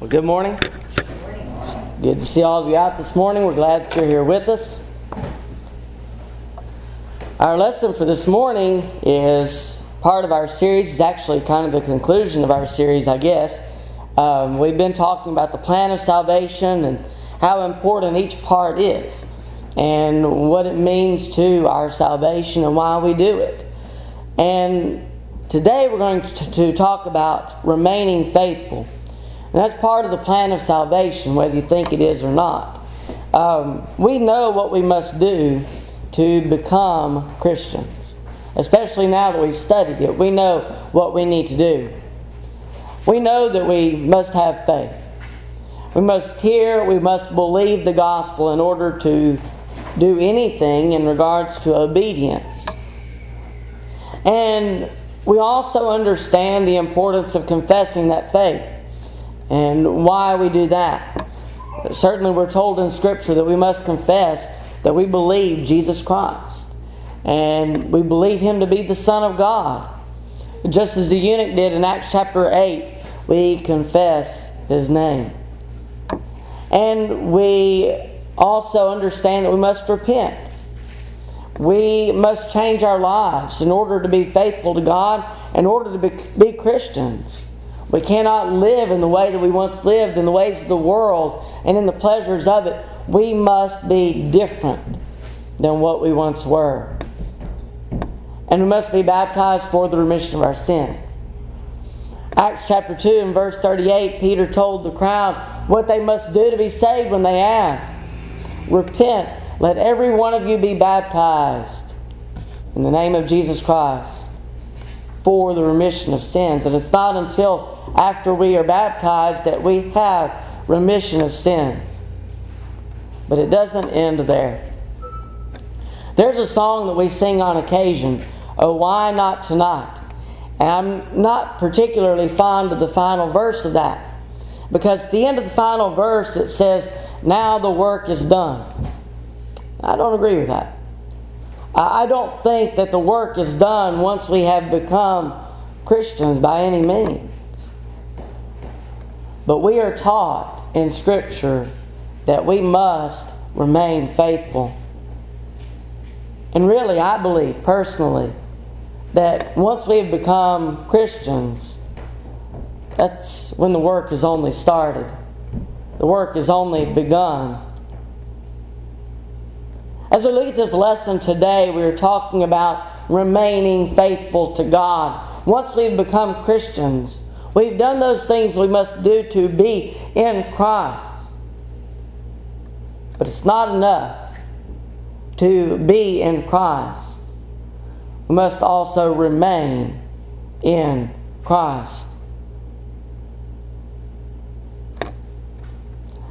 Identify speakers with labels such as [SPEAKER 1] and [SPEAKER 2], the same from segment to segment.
[SPEAKER 1] Well, good morning. Good to see all of you out this morning. We're glad that you're here with us. Our lesson for this morning is part of our series. is actually kind of the conclusion of our series, I guess. Um, we've been talking about the plan of salvation and how important each part is, and what it means to our salvation and why we do it. And today we're going to, to talk about remaining faithful. And that's part of the plan of salvation, whether you think it is or not. Um, we know what we must do to become Christians, especially now that we've studied it. We know what we need to do. We know that we must have faith. We must hear, we must believe the gospel in order to do anything in regards to obedience. And we also understand the importance of confessing that faith and why we do that. Certainly, we're told in Scripture that we must confess that we believe Jesus Christ and we believe Him to be the Son of God. Just as the eunuch did in Acts chapter 8, we confess His name. And we also understand that we must repent. We must change our lives in order to be faithful to God, in order to be, be Christians. We cannot live in the way that we once lived, in the ways of the world, and in the pleasures of it. We must be different than what we once were. And we must be baptized for the remission of our sins. Acts chapter 2 and verse 38, Peter told the crowd what they must do to be saved when they asked Repent, let every one of you be baptized in the name of Jesus Christ for the remission of sins. And it's not until after we are baptized that we have remission of sins. But it doesn't end there. There's a song that we sing on occasion, Oh, Why Not Tonight? And I'm not particularly fond of the final verse of that. Because at the end of the final verse it says, Now the work is done. I don't agree with that. I don't think that the work is done once we have become Christians by any means. But we are taught in Scripture that we must remain faithful. And really, I believe personally that once we have become Christians, that's when the work is only started. The work is only begun. As we look at this lesson today, we are talking about remaining faithful to God. Once we've become Christians, We've done those things we must do to be in Christ. But it's not enough to be in Christ. We must also remain in Christ.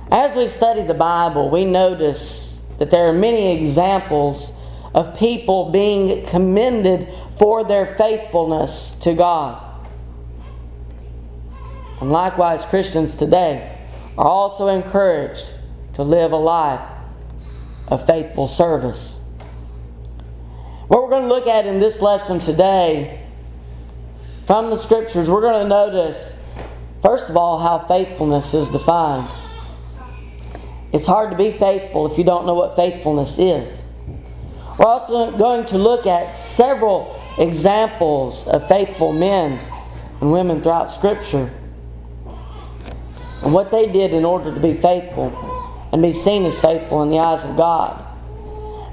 [SPEAKER 1] As we study the Bible, we notice that there are many examples of people being commended for their faithfulness to God. And likewise, Christians today are also encouraged to live a life of faithful service. What we're going to look at in this lesson today from the scriptures, we're going to notice, first of all, how faithfulness is defined. It's hard to be faithful if you don't know what faithfulness is. We're also going to look at several examples of faithful men and women throughout Scripture and what they did in order to be faithful and be seen as faithful in the eyes of God.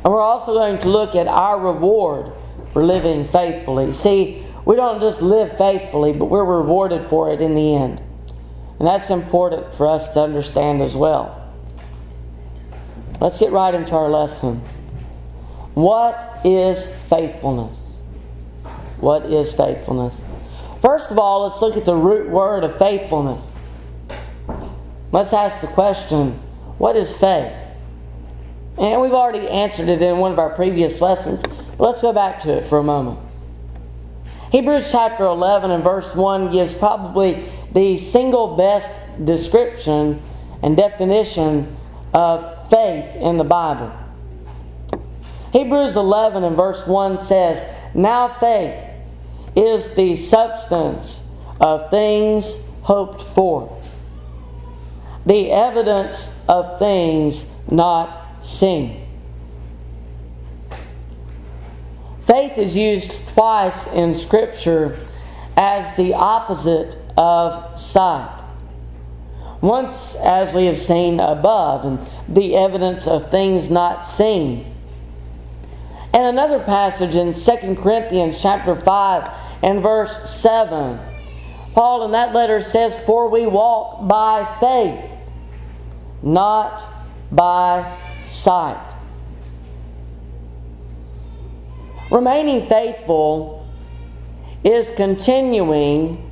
[SPEAKER 1] And we're also going to look at our reward for living faithfully. See, we don't just live faithfully, but we're rewarded for it in the end. And that's important for us to understand as well. Let's get right into our lesson. What is faithfulness? What is faithfulness? First of all, let's look at the root word of faithfulness. Let's ask the question what is faith? And we've already answered it in one of our previous lessons, but let's go back to it for a moment. Hebrews chapter 11 and verse 1 gives probably the single best description and definition of faith in the Bible. Hebrews 11 and verse 1 says, Now faith is the substance of things hoped for the evidence of things not seen. Faith is used twice in Scripture as the opposite of sight. Once, as we have seen above, and the evidence of things not seen. And another passage in 2 Corinthians chapter 5 and verse 7. Paul in that letter says, For we walk by faith, not by sight. Remaining faithful is continuing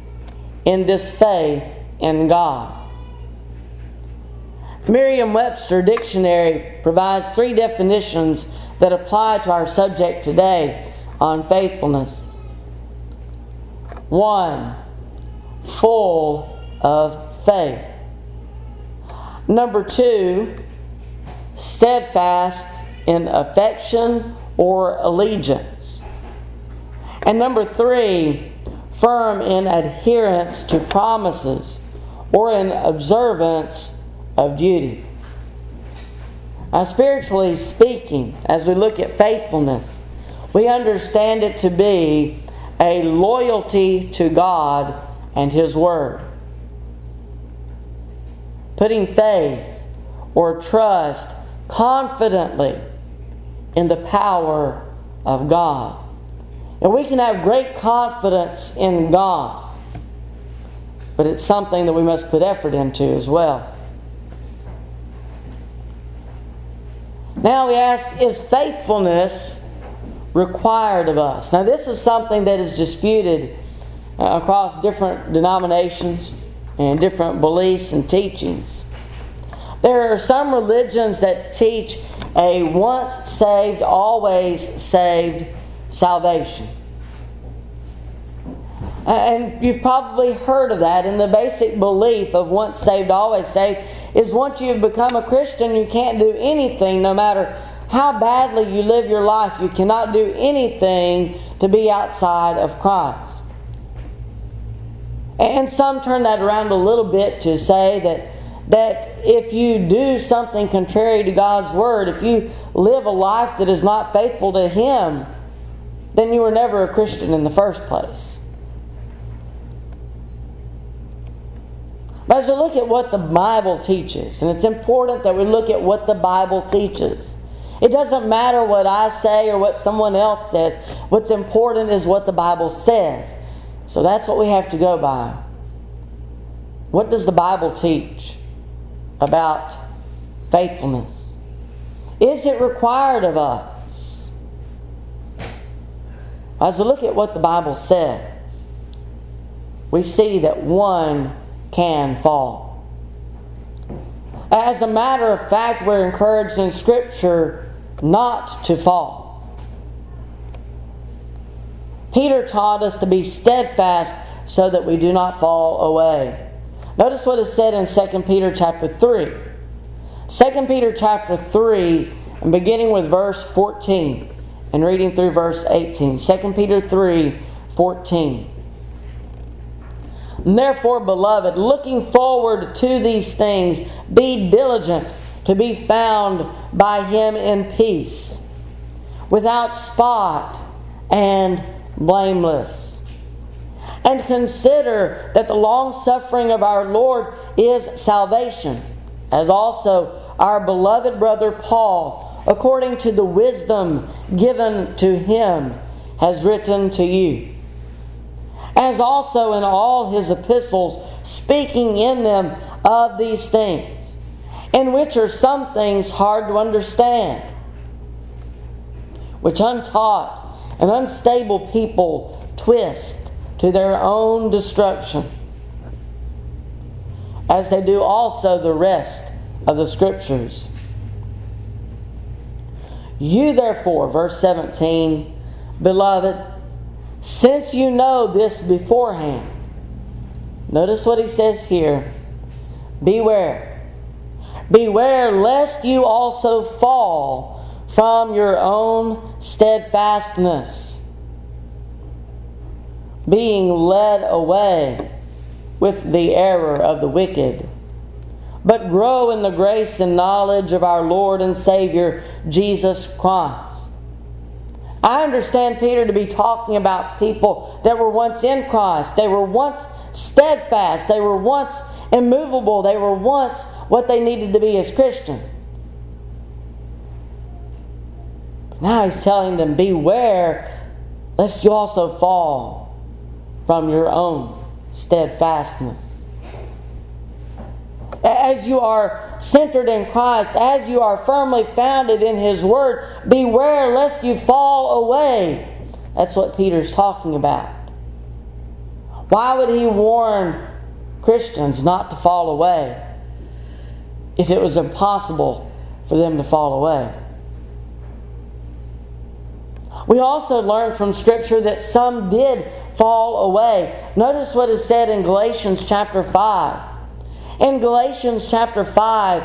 [SPEAKER 1] in this faith in God. Merriam Webster Dictionary provides three definitions that apply to our subject today on faithfulness. One, full of faith. Number two, steadfast in affection or allegiance. And number three, firm in adherence to promises or in observance of duty. Now, spiritually speaking, as we look at faithfulness, we understand it to be a loyalty to God and His Word. Putting faith or trust confidently in the power of God. And we can have great confidence in God, but it's something that we must put effort into as well. Now we ask, is faithfulness required of us? Now, this is something that is disputed uh, across different denominations and different beliefs and teachings. There are some religions that teach a once saved, always saved salvation. And you've probably heard of that, and the basic belief of once saved, always saved is once you've become a Christian, you can't do anything, no matter how badly you live your life, you cannot do anything to be outside of Christ. And some turn that around a little bit to say that, that if you do something contrary to God's Word, if you live a life that is not faithful to Him, then you were never a Christian in the first place. But as we look at what the Bible teaches, and it's important that we look at what the Bible teaches. It doesn't matter what I say or what someone else says. What's important is what the Bible says. So that's what we have to go by. What does the Bible teach about faithfulness? Is it required of us? As we look at what the Bible says, we see that one can fall. As a matter of fact, we're encouraged in Scripture not to fall. Peter taught us to be steadfast so that we do not fall away. Notice what is said in 2 Peter chapter 3. 2 Peter chapter 3, and beginning with verse 14 and reading through verse 18. 2 Peter 3 14. Therefore, beloved, looking forward to these things, be diligent to be found by him in peace, without spot and blameless. And consider that the long suffering of our Lord is salvation, as also our beloved brother Paul, according to the wisdom given to him, has written to you as also in all his epistles, speaking in them of these things, in which are some things hard to understand, which untaught and unstable people twist to their own destruction, as they do also the rest of the Scriptures. You therefore, verse 17, beloved, since you know this beforehand, notice what he says here beware. Beware lest you also fall from your own steadfastness, being led away with the error of the wicked. but grow in the grace and knowledge of our Lord and Savior, Jesus Christ. I understand Peter to be talking about people that were once in Christ. They were once steadfast. They were once immovable. They were once what they needed to be as Christians. Now he's telling them, Beware lest you also fall from your own steadfastness. As you are centered in Christ, as you are firmly founded in His Word, beware lest you fall away. That's what Peter's talking about. Why would he warn Christians not to fall away if it was impossible for them to fall away? We also learn from Scripture that some did fall away. Notice what is said in Galatians chapter 5. In Galatians chapter 5,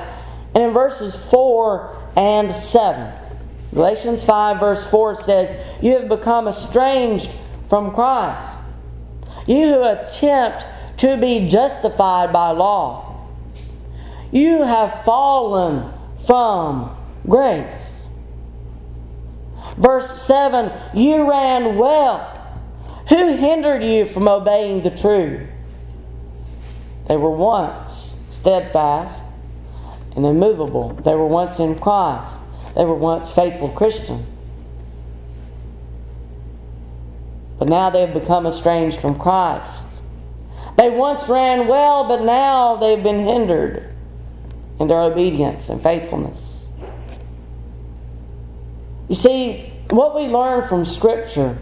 [SPEAKER 1] and in verses 4 and 7. Galatians 5, verse 4 says, You have become estranged from Christ. You who attempt to be justified by law. You have fallen from grace. Verse 7 You ran well. Who hindered you from obeying the truth? They were once steadfast and immovable. They were once in Christ. They were once faithful Christians. But now they have become estranged from Christ. They once ran well, but now they've been hindered in their obedience and faithfulness. You see, what we learn from Scripture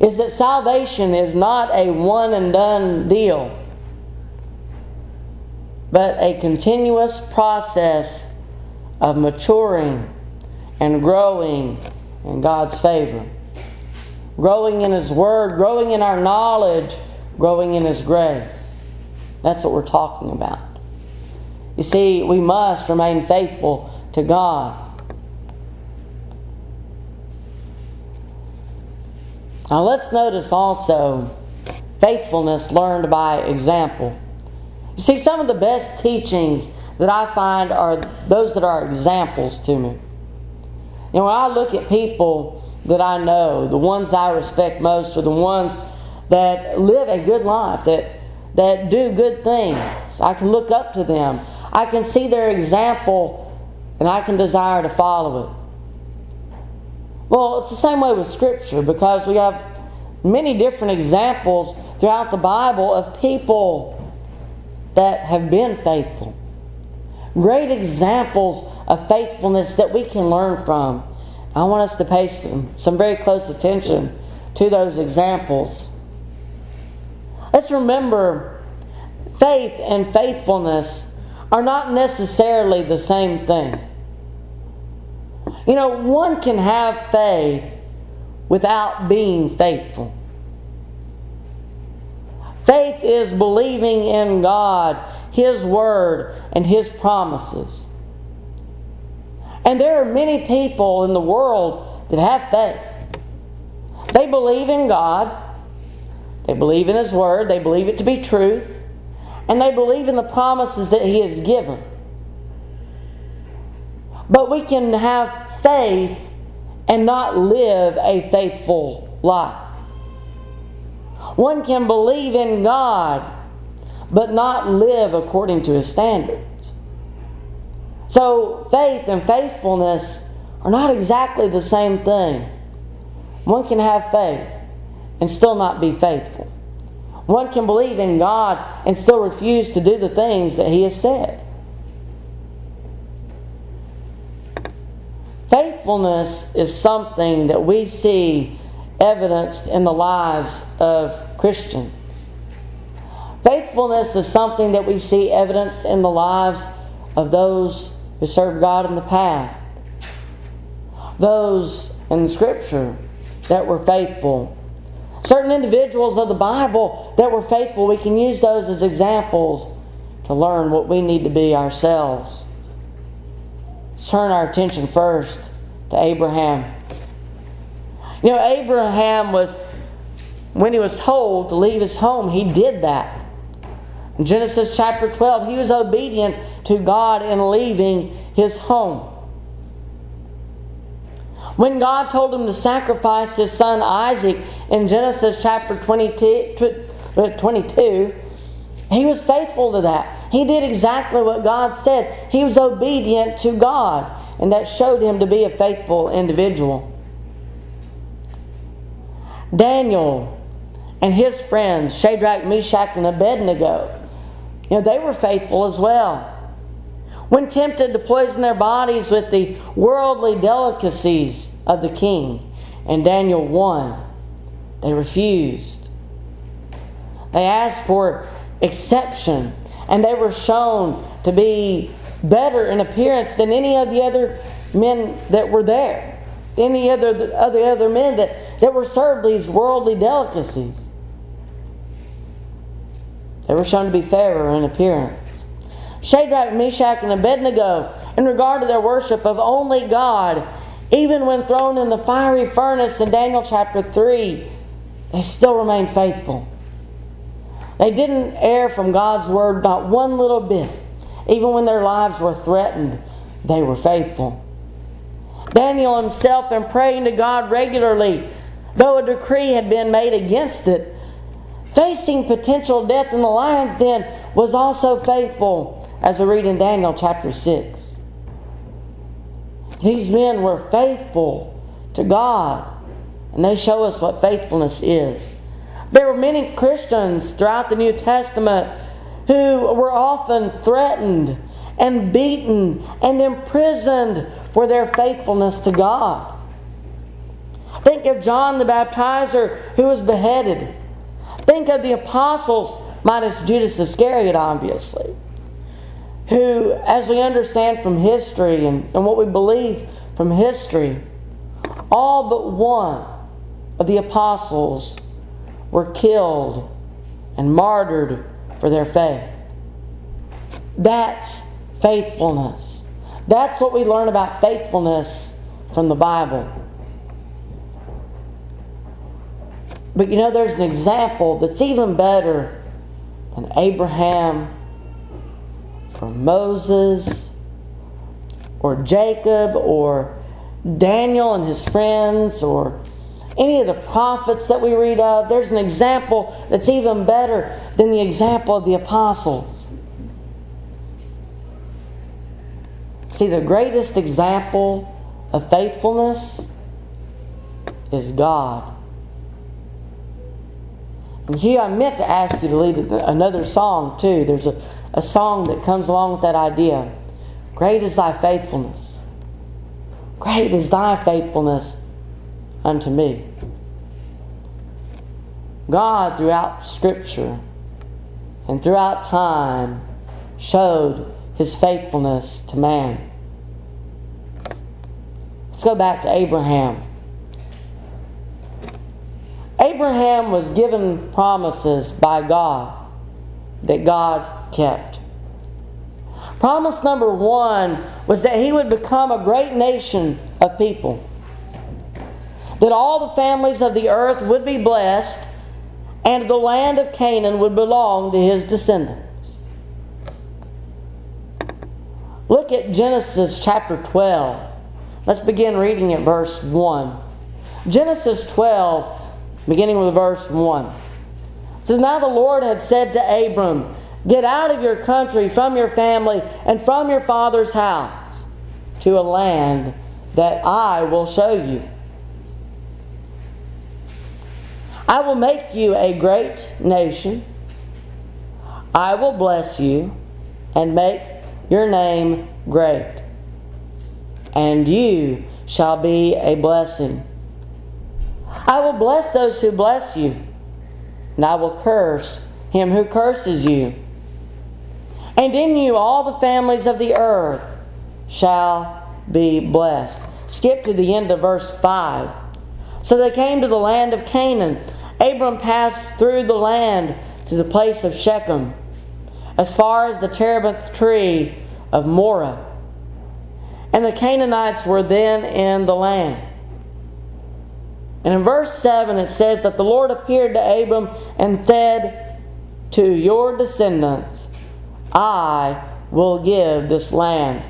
[SPEAKER 1] is that salvation is not a one and done deal, but a continuous process of maturing and growing in God's favor. Growing in His Word, growing in our knowledge, growing in His grace. That's what we're talking about. You see, we must remain faithful to God. Now let's notice also faithfulness learned by example. You see, some of the best teachings that I find are those that are examples to me. You know, when I look at people that I know, the ones that I respect most are the ones that live a good life, that, that do good things. I can look up to them. I can see their example and I can desire to follow it. Well, it's the same way with Scripture because we have many different examples throughout the Bible of people that have been faithful. Great examples of faithfulness that we can learn from. I want us to pay some, some very close attention to those examples. Let's remember faith and faithfulness are not necessarily the same thing. You know, one can have faith without being faithful. Faith is believing in God, His Word, and His promises. And there are many people in the world that have faith. They believe in God, they believe in His Word, they believe it to be truth, and they believe in the promises that He has given. But we can have faith and not live a faithful life. One can believe in God, but not live according to His standards. So, faith and faithfulness are not exactly the same thing. One can have faith and still not be faithful. One can believe in God and still refuse to do the things that He has said. Faithfulness is something that we see evidenced in the lives of Christians. Faithfulness is something that we see evidenced in the lives of those who served God in the past. Those in Scripture that were faithful. Certain individuals of the Bible that were faithful, we can use those as examples to learn what we need to be ourselves turn our attention first to Abraham. You know, Abraham was, when he was told to leave his home, he did that. In Genesis chapter 12, he was obedient to God in leaving his home. When God told him to sacrifice his son Isaac in Genesis chapter 22, 22 he was faithful to that. He did exactly what God said. He was obedient to God, and that showed him to be a faithful individual. Daniel and his friends, Shadrach, Meshach, and Abednego, you know, they were faithful as well. When tempted to poison their bodies with the worldly delicacies of the king, and Daniel 1, they refused. They asked for exception, and they were shown to be better in appearance than any of the other men that were there, any other other other men that, that were served these worldly delicacies. They were shown to be fairer in appearance. Shadrach, Meshach, and Abednego, in regard to their worship of only God, even when thrown in the fiery furnace in Daniel chapter 3, they still remained faithful. They didn't err from God's word not one little bit. Even when their lives were threatened, they were faithful. Daniel himself, in praying to God regularly, though a decree had been made against it, facing potential death in the lion's den, was also faithful, as we read in Daniel chapter 6. These men were faithful to God, and they show us what faithfulness is. There were many Christians throughout the New Testament who were often threatened and beaten and imprisoned for their faithfulness to God. Think of John the Baptizer who was beheaded. Think of the apostles, minus Judas Iscariot, obviously, who, as we understand from history and, and what we believe from history, all but one of the apostles were killed and martyred for their faith. That's faithfulness. That's what we learn about faithfulness from the Bible. But you know, there's an example that's even better than Abraham or Moses or Jacob or Daniel and his friends or any of the prophets that we read of, there's an example that's even better than the example of the apostles. See, the greatest example of faithfulness is God. And here I meant to ask you to lead another song too. There's a, a song that comes along with that idea. Great is thy faithfulness. Great is thy faithfulness unto me. God, throughout Scripture and throughout time, showed his faithfulness to man. Let's go back to Abraham. Abraham was given promises by God that God kept. Promise number one was that he would become a great nation of people that all the families of the earth would be blessed, and the land of Canaan would belong to his descendants. Look at Genesis chapter 12. Let's begin reading at verse 1. Genesis 12, beginning with verse 1. It says, Now the Lord had said to Abram, Get out of your country, from your family, and from your father's house, to a land that I will show you. I will make you a great nation. I will bless you and make your name great. And you shall be a blessing. I will bless those who bless you, and I will curse him who curses you. And in you all the families of the earth shall be blessed. Skip to the end of verse 5. So they came to the land of Canaan Abram passed through the land to the place of Shechem, as far as the terebinth tree of Moreh. And the Canaanites were then in the land. And in verse 7 it says that the Lord appeared to Abram and said, to your descendants I will give this land.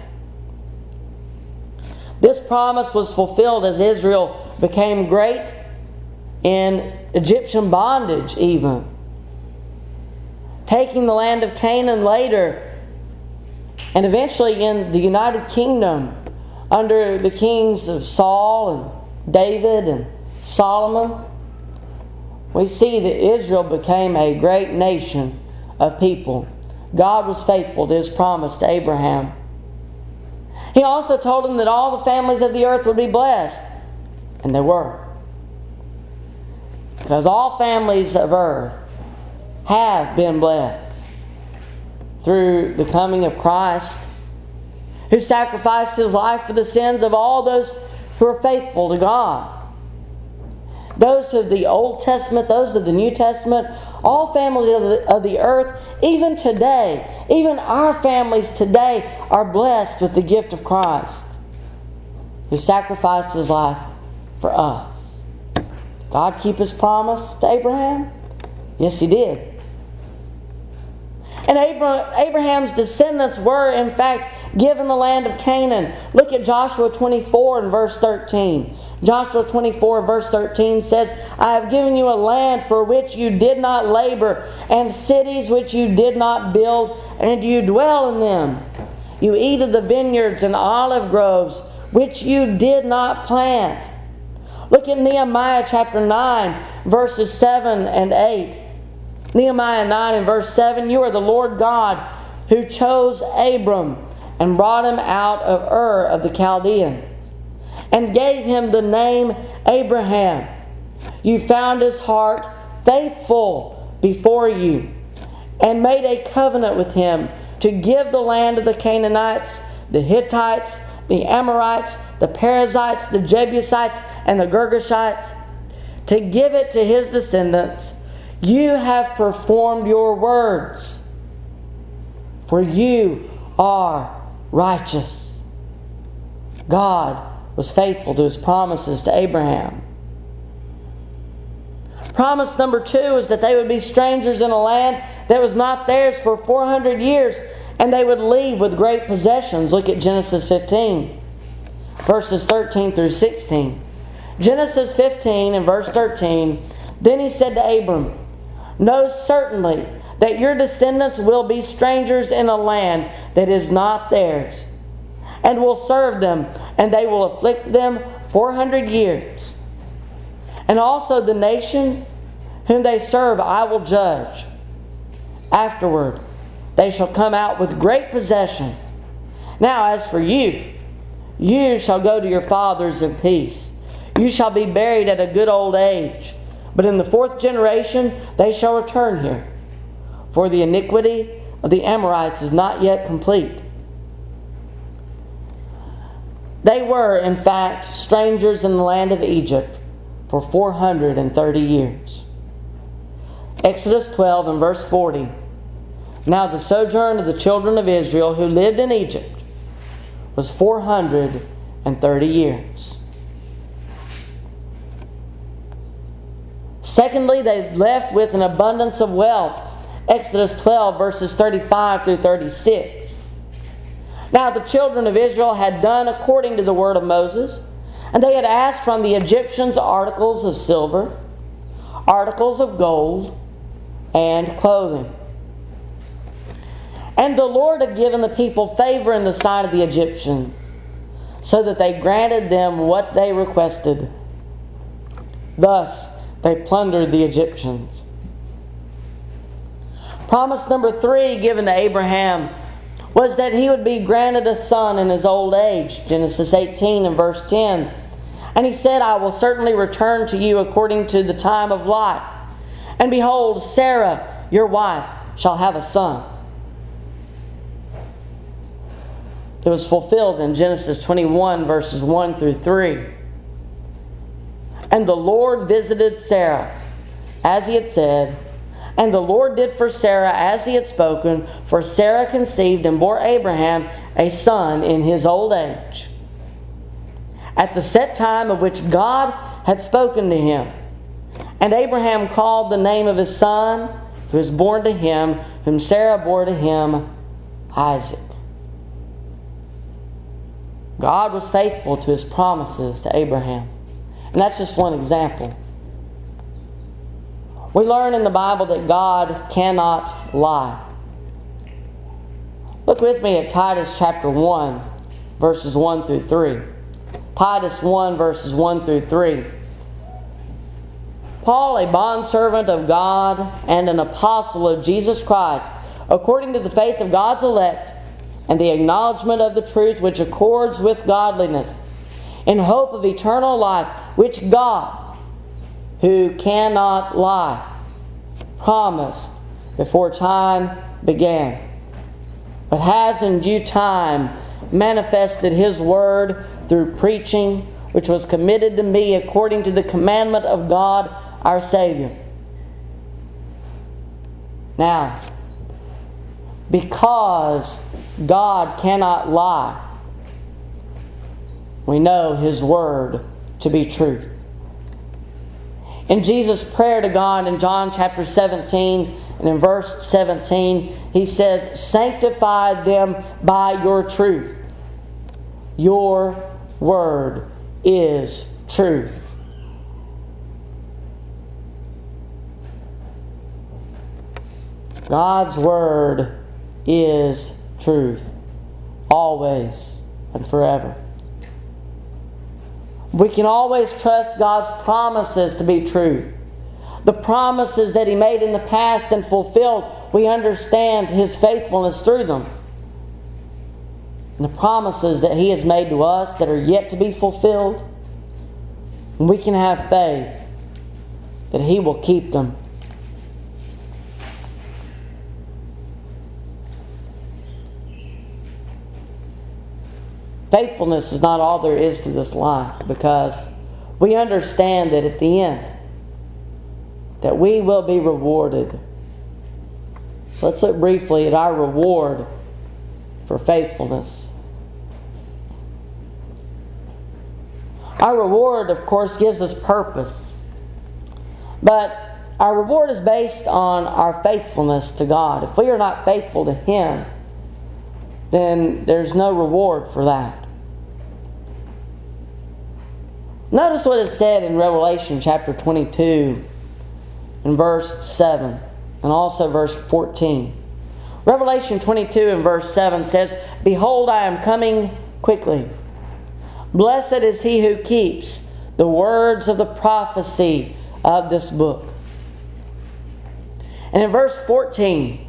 [SPEAKER 1] This promise was fulfilled as Israel became great in Egyptian bondage, even. Taking the land of Canaan later, and eventually in the United Kingdom under the kings of Saul and David and Solomon, we see that Israel became a great nation of people. God was faithful to his promise to Abraham. He also told him that all the families of the earth would be blessed. And they were. Because all families of earth have been blessed through the coming of Christ, who sacrificed his life for the sins of all those who are faithful to God. Those of the Old Testament, those of the New Testament, all families of the, of the earth, even today, even our families today are blessed with the gift of Christ, who sacrificed his life for us. God keep his promise to Abraham? Yes, he did. And Abraham's descendants were, in fact, given the land of Canaan. Look at Joshua 24 and verse 13. Joshua 24, verse 13 says, I have given you a land for which you did not labor, and cities which you did not build, and you dwell in them. You eat of the vineyards and olive groves, which you did not plant. Look at Nehemiah chapter 9, verses 7 and 8. Nehemiah 9 and verse 7 You are the Lord God who chose Abram and brought him out of Ur of the Chaldeans and gave him the name Abraham. You found his heart faithful before you and made a covenant with him to give the land of the Canaanites, the Hittites, the Amorites, the Perizzites, the Jebusites, and the Girgashites, to give it to his descendants. You have performed your words, for you are righteous. God was faithful to his promises to Abraham. Promise number two is that they would be strangers in a land that was not theirs for 400 years and they would leave with great possessions. Look at Genesis 15, verses 13 through 16. Genesis 15 and verse 13 Then he said to Abram, Know certainly that your descendants will be strangers in a land that is not theirs and will serve them, and they will afflict them 400 years. And also the nation whom they serve I will judge. Afterward, they shall come out with great possession. Now, as for you, you shall go to your fathers in peace. You shall be buried at a good old age. But in the fourth generation they shall return here. For the iniquity of the Amorites is not yet complete they were, in fact, strangers in the land of Egypt for 430 years. Exodus 12 and verse 40. Now the sojourn of the children of Israel who lived in Egypt was 430 years. Secondly, they left with an abundance of wealth. Exodus 12, verses 35 through 36. Now the children of Israel had done according to the word of Moses, and they had asked from the Egyptians articles of silver, articles of gold, and clothing. And the Lord had given the people favor in the sight of the Egyptians, so that they granted them what they requested. Thus they plundered the Egyptians. Promise number three given to Abraham was that he would be granted a son in his old age. Genesis 18 and verse 10. And he said, I will certainly return to you according to the time of life. And behold, Sarah, your wife, shall have a son. It was fulfilled in Genesis 21, verses 1 through 3. And the Lord visited Sarah, as he had said, and the Lord did for Sarah as he had spoken, for Sarah conceived and bore Abraham a son in his old age, at the set time of which God had spoken to him. And Abraham called the name of his son who was born to him, whom Sarah bore to him, Isaac. God was faithful to his promises to Abraham. And that's just one example. We learn in the Bible that God cannot lie. Look with me at Titus chapter 1, verses 1 through 3. Titus 1, verses 1 through 3. Paul, a bondservant of God and an apostle of Jesus Christ, according to the faith of God's elect and the acknowledgement of the truth which accords with godliness, in hope of eternal life, which God, who cannot lie, promised before time began, but has in due time manifested His word through preaching, which was committed to me according to the commandment of God our Savior. Now, because God cannot lie, we know His Word to be truth. In Jesus' prayer to God in John chapter 17 and in verse 17, He says, Sanctify them by your truth. Your Word is truth. God's Word is truth, always and forever. We can always trust God's promises to be truth. The promises that He made in the past and fulfilled, we understand His faithfulness through them. And the promises that He has made to us that are yet to be fulfilled, we can have faith that He will keep them. Faithfulness is not all there is to this life because we understand that at the end that we will be rewarded. So let's look briefly at our reward for faithfulness. Our reward, of course, gives us purpose. But our reward is based on our faithfulness to God. If we are not faithful to Him, then there's no reward for that. Notice what it said in Revelation chapter 22 and verse 7 and also verse 14. Revelation 22 and verse 7 says, Behold, I am coming quickly. Blessed is he who keeps the words of the prophecy of this book. And in verse 14,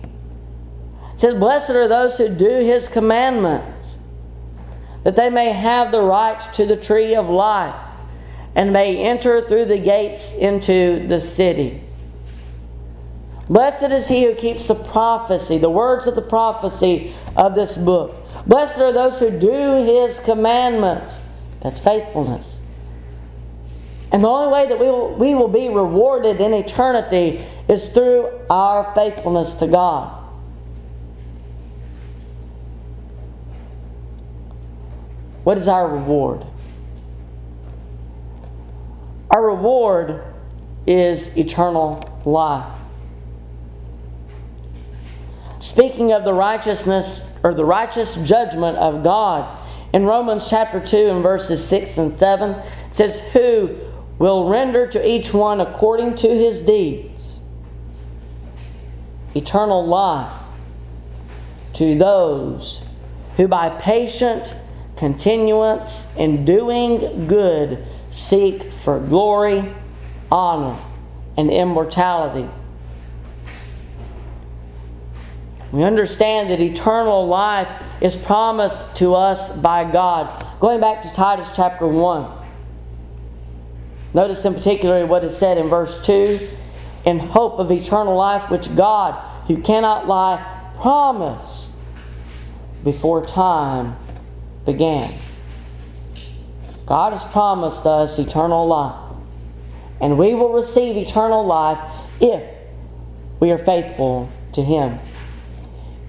[SPEAKER 1] it says, Blessed are those who do his commandments, that they may have the right to the tree of life and may enter through the gates into the city. Blessed is he who keeps the prophecy, the words of the prophecy of this book. Blessed are those who do his commandments. That's faithfulness. And the only way that we will, we will be rewarded in eternity is through our faithfulness to God. What is our reward? Our reward is eternal life. Speaking of the righteousness or the righteous judgment of God, in Romans chapter 2 and verses 6 and 7, it says, Who will render to each one according to his deeds eternal life to those who by patient continuance in doing good seek for glory, honor, and immortality. We understand that eternal life is promised to us by God. Going back to Titus chapter 1. Notice in particular what is said in verse 2 in hope of eternal life, which God, who cannot lie, promised before time began. God has promised us eternal life. And we will receive eternal life if we are faithful to Him.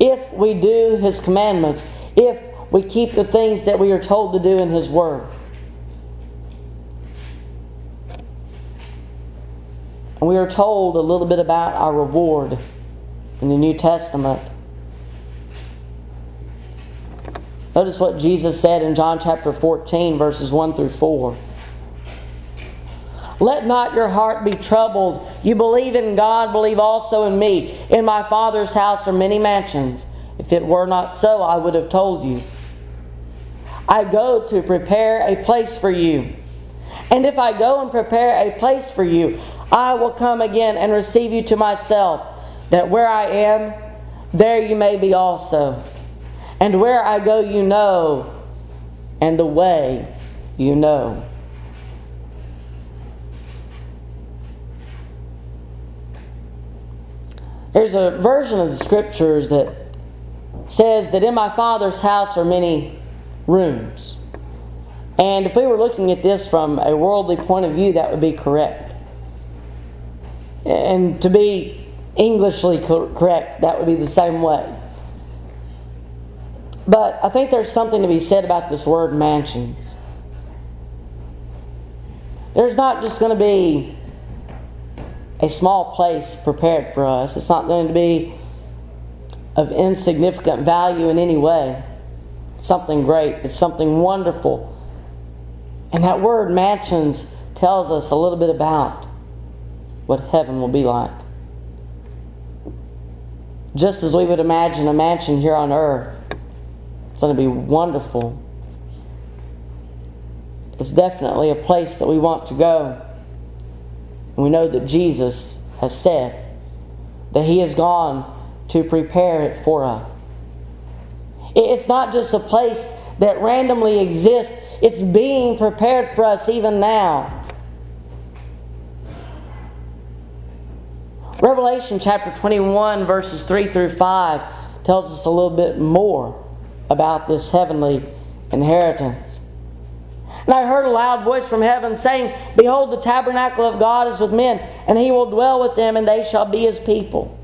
[SPEAKER 1] If we do His commandments, if we keep the things that we are told to do in His Word. And we are told a little bit about our reward in the New Testament. Notice what Jesus said in John chapter 14, verses 1 through 4. Let not your heart be troubled. You believe in God, believe also in me. In my Father's house are many mansions. If it were not so, I would have told you. I go to prepare a place for you. And if I go and prepare a place for you, I will come again and receive you to myself, that where I am, there you may be also. And where I go, you know, and the way you know. There's a version of the scriptures that says that in my Father's house are many rooms. And if we were looking at this from a worldly point of view, that would be correct. And to be Englishly correct, that would be the same way. But I think there's something to be said about this word mansions. There's not just going to be a small place prepared for us, it's not going to be of insignificant value in any way. It's something great, it's something wonderful. And that word mansions tells us a little bit about what heaven will be like. Just as we would imagine a mansion here on earth, it's going to be wonderful. It's definitely a place that we want to go. And we know that Jesus has said that He has gone to prepare it for us. It's not just a place that randomly exists, it's being prepared for us even now. Revelation chapter 21, verses 3 through 5, tells us a little bit more about this heavenly inheritance. And I heard a loud voice from heaven saying, Behold, the tabernacle of God is with men, and he will dwell with them, and they shall be his people.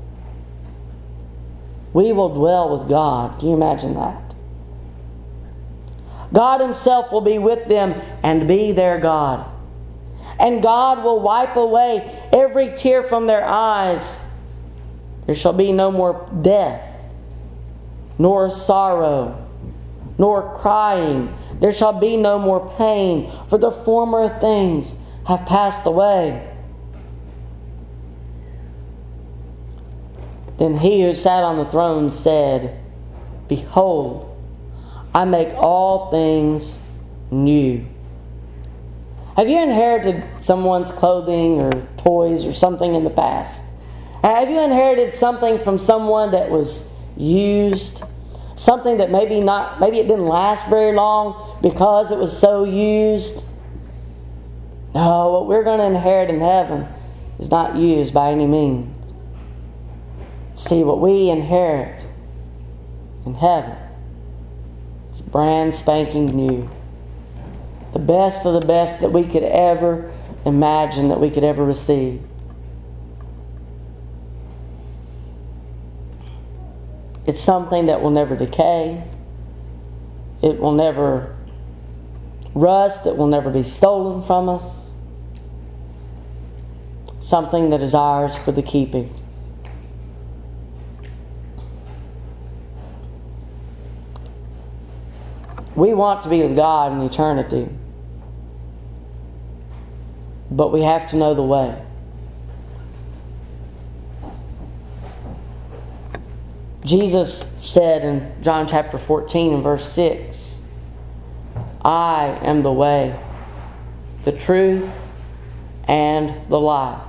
[SPEAKER 1] We will dwell with God. Can you imagine that? God Himself will be with them and be their God. And God will wipe away every tear from their eyes. There shall be no more death, nor sorrow, nor crying. There shall be no more pain, for the former things have passed away. Then he who sat on the throne said, Behold, I make all things new. Have you inherited someone's clothing or toys or something in the past? Have you inherited something from someone that was used? Something that maybe not maybe it didn't last very long because it was so used? No, what we're going to inherit in heaven is not used by any means. See, what we inherit in heaven is brand spanking new. The best of the best that we could ever imagine that we could ever receive. It's something that will never decay. It will never rust. It will never be stolen from us. Something that is ours for the keeping. We want to be with God in eternity. But we have to know the way. Jesus said in John chapter 14 and verse 6 I am the way, the truth, and the life.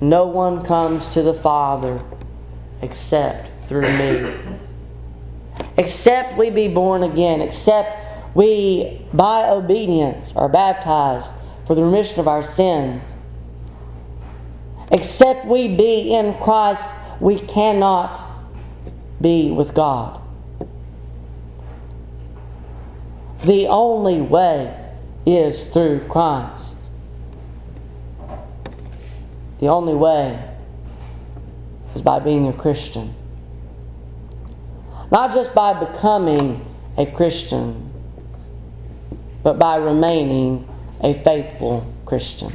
[SPEAKER 1] No one comes to the Father except through me except we be born again, except we, by obedience, are baptized for the remission of our sins, except we be in Christ, we cannot be with God. The only way is through Christ. The only way is by being a Christian. Not just by becoming a Christian, but by remaining a faithful Christian.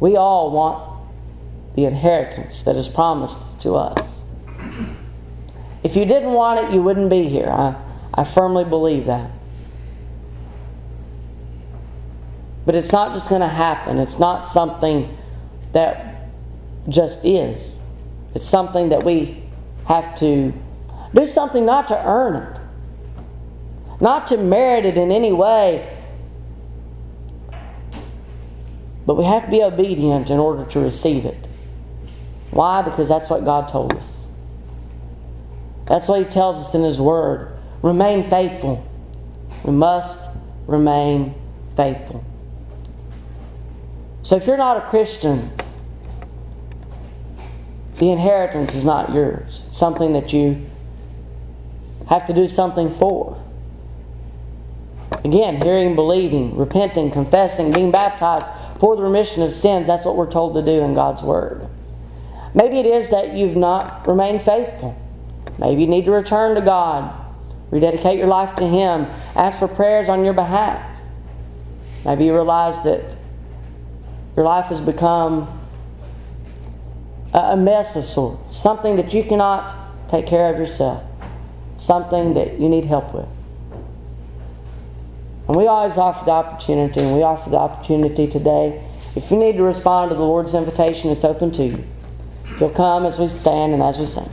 [SPEAKER 1] We all want the inheritance that is promised to us. If you didn't want it, you wouldn't be here. I, I firmly believe that. But it's not just going to happen. It's not something that just is. It's something that we have to do something not to earn it, not to merit it in any way, but we have to be obedient in order to receive it. Why? Because that's what God told us. That's what He tells us in His Word. Remain faithful. We must remain faithful. So if you're not a Christian, the inheritance is not yours. It's something that you have to do something for. Again, hearing, believing, repenting, confessing, being baptized for the remission of sins, that's what we're told to do in God's Word. Maybe it is that you've not remained faithful. Maybe you need to return to God, rededicate your life to Him, ask for prayers on your behalf. Maybe you realize that your life has become a mess of sorts, something that you cannot take care of yourself, something that you need help with. And we always offer the opportunity, and we offer the opportunity today. If you need to respond to the Lord's invitation, it's open to you. You'll come as we stand and as we sing.